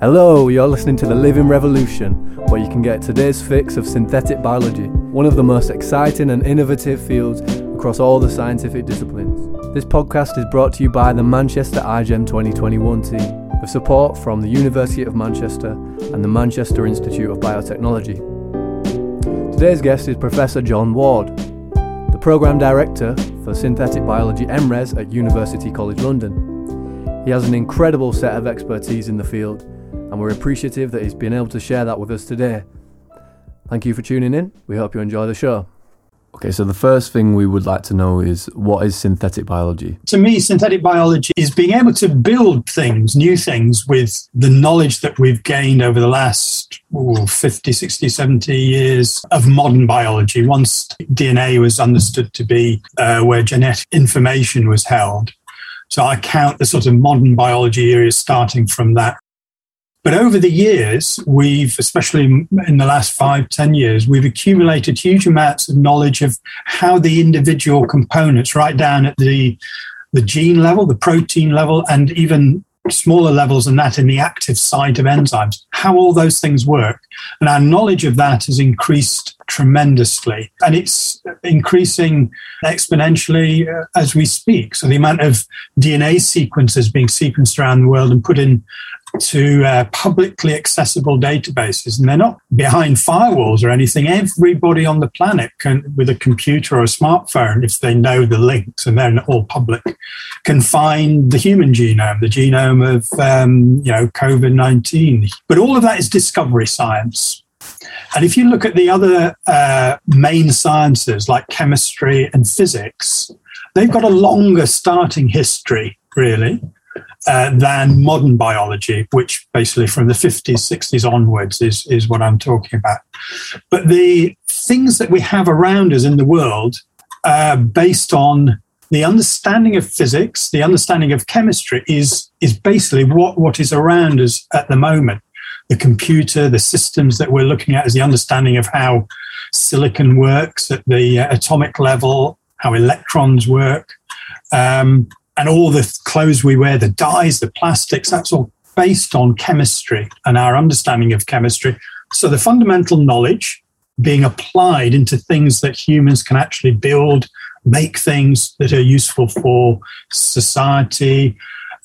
Hello, you're listening to The Living Revolution, where you can get today's fix of synthetic biology, one of the most exciting and innovative fields across all the scientific disciplines. This podcast is brought to you by the Manchester iGEM 2021 team, with support from the University of Manchester and the Manchester Institute of Biotechnology. Today's guest is Professor John Ward, the Programme Director for Synthetic Biology MRes at University College London. He has an incredible set of expertise in the field and we're appreciative that he's been able to share that with us today. Thank you for tuning in. We hope you enjoy the show. Okay, so the first thing we would like to know is what is synthetic biology? To me, synthetic biology is being able to build things, new things, with the knowledge that we've gained over the last ooh, 50, 60, 70 years of modern biology. Once DNA was understood to be uh, where genetic information was held. So I count the sort of modern biology areas starting from that but over the years, we've, especially in the last five, ten years, we've accumulated huge amounts of knowledge of how the individual components, right down at the, the gene level, the protein level, and even smaller levels than that in the active site of enzymes, how all those things work. And our knowledge of that has increased tremendously. And it's increasing exponentially uh, as we speak. So the amount of DNA sequences being sequenced around the world and put in to uh, publicly accessible databases. And they're not behind firewalls or anything. Everybody on the planet can, with a computer or a smartphone, if they know the links and they're all public, can find the human genome, the genome of um, you know COVID nineteen. But all of that is discovery science. And if you look at the other uh, main sciences like chemistry and physics, they've got a longer starting history, really. Uh, than modern biology, which basically from the 50s, 60s onwards is, is what I'm talking about. But the things that we have around us in the world uh, based on the understanding of physics, the understanding of chemistry is, is basically what, what is around us at the moment. The computer, the systems that we're looking at is the understanding of how silicon works at the uh, atomic level, how electrons work. Um, and all the clothes we wear, the dyes, the plastics, that's all based on chemistry and our understanding of chemistry. So the fundamental knowledge being applied into things that humans can actually build, make things that are useful for society.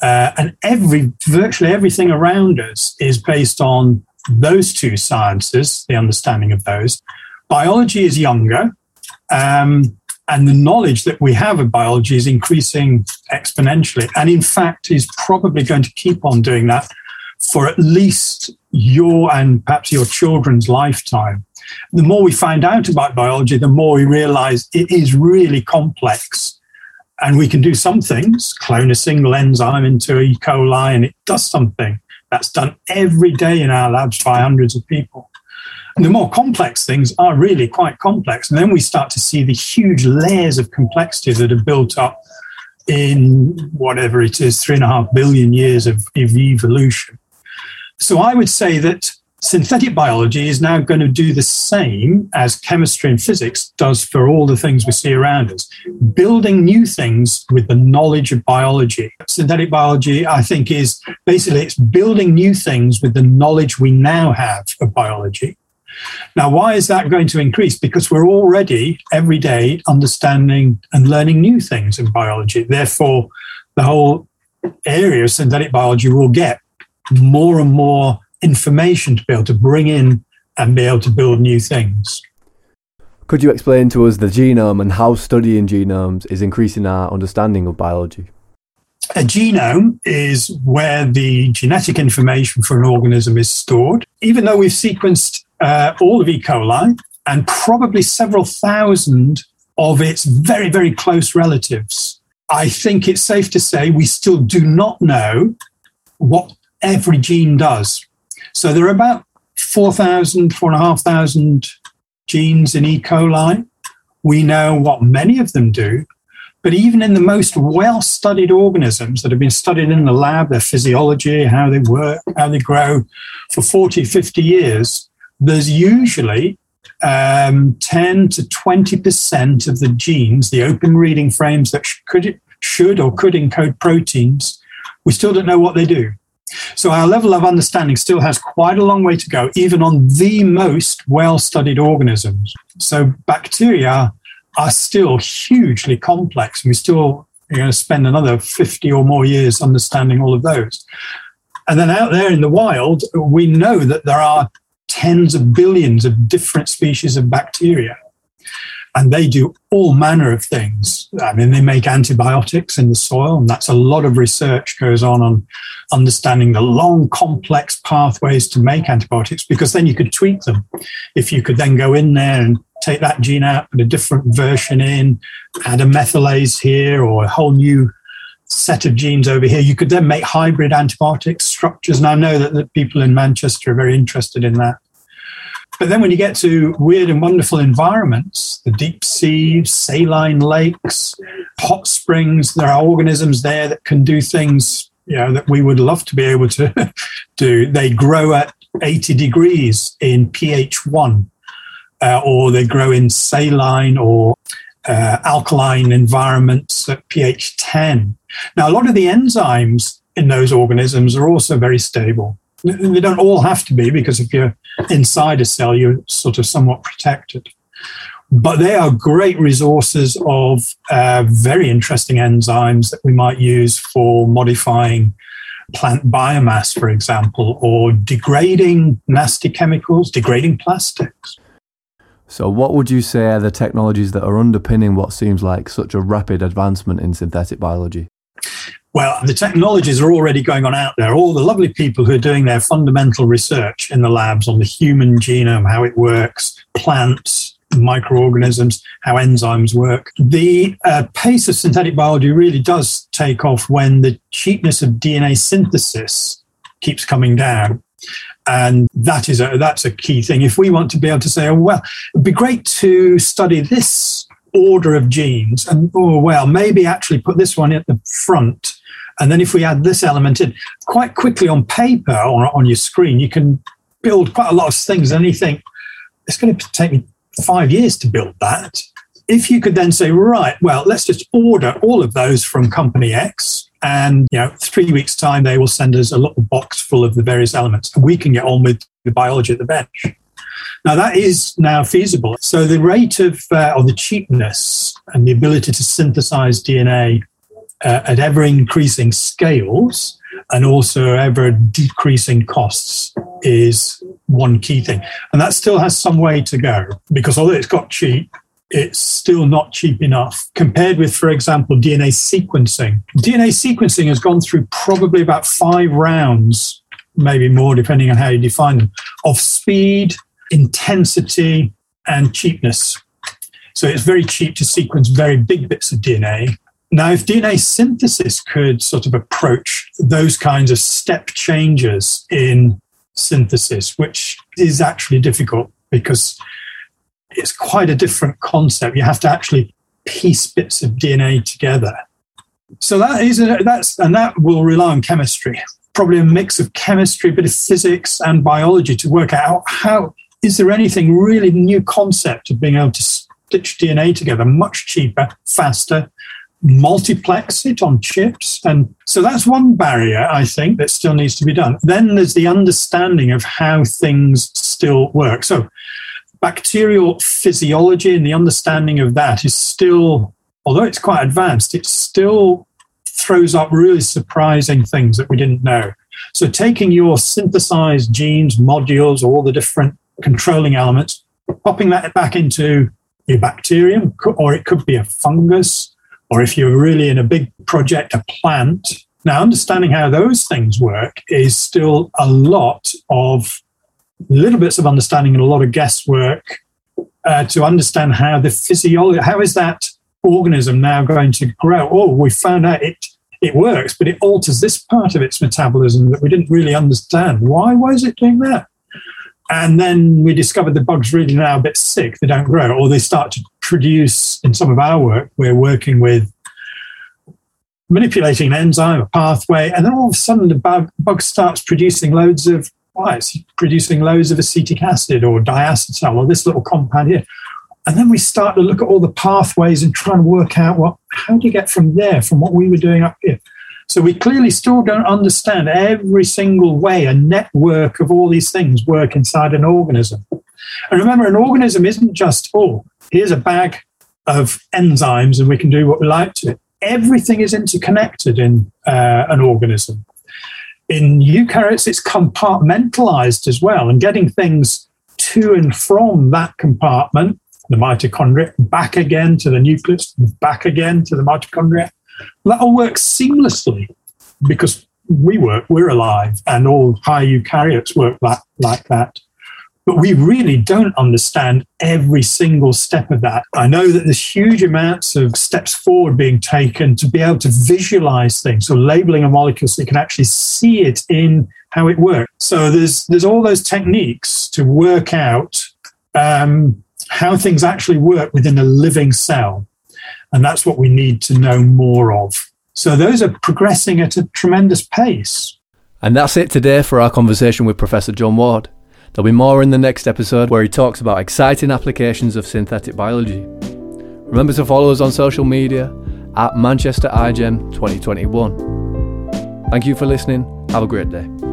Uh, and every virtually everything around us is based on those two sciences, the understanding of those. Biology is younger. Um, and the knowledge that we have of biology is increasing exponentially. And in fact, is probably going to keep on doing that for at least your and perhaps your children's lifetime. The more we find out about biology, the more we realize it is really complex. And we can do some things, clone a single enzyme into E. coli, and it does something. That's done every day in our labs by hundreds of people. And the more complex things are really quite complex. And then we start to see the huge layers of complexity that are built up in whatever it is, three and a half billion years of, of evolution. So I would say that synthetic biology is now going to do the same as chemistry and physics does for all the things we see around us, building new things with the knowledge of biology. Synthetic biology, I think, is basically it's building new things with the knowledge we now have of biology now, why is that going to increase? Because we're already every day understanding and learning new things in biology. Therefore, the whole area of synthetic biology will get more and more information to be able to bring in and be able to build new things. Could you explain to us the genome and how studying genomes is increasing our understanding of biology? A genome is where the genetic information for an organism is stored. Even though we've sequenced uh, all of E. coli and probably several thousand of its very, very close relatives. I think it's safe to say we still do not know what every gene does. So there are about 4,000, 4,500 genes in E. coli. We know what many of them do, but even in the most well studied organisms that have been studied in the lab, their physiology, how they work, how they grow for 40, 50 years, there's usually um, 10 to 20% of the genes, the open reading frames that could, should or could encode proteins, we still don't know what they do. So our level of understanding still has quite a long way to go, even on the most well studied organisms. So bacteria are still hugely complex. and We still are going to spend another 50 or more years understanding all of those. And then out there in the wild, we know that there are tens of billions of different species of bacteria and they do all manner of things. I mean, they make antibiotics in the soil, and that's a lot of research goes on on understanding the long, complex pathways to make antibiotics, because then you could tweak them. If you could then go in there and take that gene out, put a different version in, add a methylase here, or a whole new set of genes over here, you could then make hybrid antibiotic structures. And I know that the people in Manchester are very interested in that. But then when you get to weird and wonderful environments, the deep sea, saline lakes, hot springs, there are organisms there that can do things you know that we would love to be able to do. They grow at 80 degrees in pH 1, uh, or they grow in saline or uh, alkaline environments at pH 10. Now, a lot of the enzymes in those organisms are also very stable. They don't all have to be because if you're inside a cell, you're sort of somewhat protected. But they are great resources of uh, very interesting enzymes that we might use for modifying plant biomass, for example, or degrading nasty chemicals, degrading plastics. So, what would you say are the technologies that are underpinning what seems like such a rapid advancement in synthetic biology? Well, the technologies are already going on out there. All the lovely people who are doing their fundamental research in the labs on the human genome, how it works, plants, microorganisms, how enzymes work. The uh, pace of synthetic biology really does take off when the cheapness of DNA synthesis keeps coming down. And that is a, that's a key thing. If we want to be able to say, oh, well, it'd be great to study this order of genes and, oh, well, maybe actually put this one at the front and then if we add this element in, quite quickly on paper or on your screen, you can build quite a lot of things. And you think, it's going to take me five years to build that. If you could then say, right, well, let's just order all of those from company X. And you know, three weeks' time, they will send us a little box full of the various elements, and we can get on with the biology at the bench. Now that is now feasible. So the rate of uh, or the cheapness and the ability to synthesize DNA uh, at ever increasing scales and also ever decreasing costs is one key thing. And that still has some way to go because although it's got cheap, it's still not cheap enough compared with, for example, DNA sequencing. DNA sequencing has gone through probably about five rounds, maybe more, depending on how you define them, of speed, intensity, and cheapness. So it's very cheap to sequence very big bits of DNA now, if DNA synthesis could sort of approach those kinds of step changes in synthesis, which is actually difficult because it's quite a different concept. You have to actually piece bits of DNA together. So that is a, that's and that will rely on chemistry, probably a mix of chemistry, a bit of physics and biology to work out how is there anything really new concept of being able to stitch DNA together much cheaper, faster, multiplex it on chips. And so that's one barrier, I think, that still needs to be done. Then there's the understanding of how things still work. So bacterial physiology and the understanding of that is still, although it's quite advanced, it still throws up really surprising things that we didn't know. So taking your synthesized genes, modules, all the different controlling elements, popping that back into your bacterium, or it could be a fungus, or if you're really in a big project, a plant. Now, understanding how those things work is still a lot of little bits of understanding and a lot of guesswork uh, to understand how the physiology, how is that organism now going to grow? Oh, we found out it it works, but it alters this part of its metabolism that we didn't really understand. Why? Why is it doing that? And then we discovered the bugs really now a bit sick. They don't grow, or they start to produce. In some of our work, we're working with manipulating an enzyme, a pathway, and then all of a sudden the bug, bug starts producing loads of why it's producing loads of acetic acid or diacetyl or this little compound here. And then we start to look at all the pathways and try and work out what how do you get from there, from what we were doing up here. So we clearly still don't understand every single way a network of all these things work inside an organism. And remember, an organism isn't just, oh, here's a bag of enzymes and we can do what we like to it. Everything is interconnected in uh, an organism. In eukaryotes, it's compartmentalized as well, and getting things to and from that compartment, the mitochondria, back again to the nucleus, back again to the mitochondria, that all works seamlessly because we work, we're alive, and all high eukaryotes work that, like that. But we really don't understand every single step of that. I know that there's huge amounts of steps forward being taken to be able to visualize things. So labeling a molecule so you can actually see it in how it works. So there's there's all those techniques to work out um, how things actually work within a living cell. And that's what we need to know more of. So those are progressing at a tremendous pace. And that's it today for our conversation with Professor John Ward. There'll be more in the next episode where he talks about exciting applications of synthetic biology. Remember to follow us on social media at Manchester iGEM 2021. Thank you for listening. Have a great day.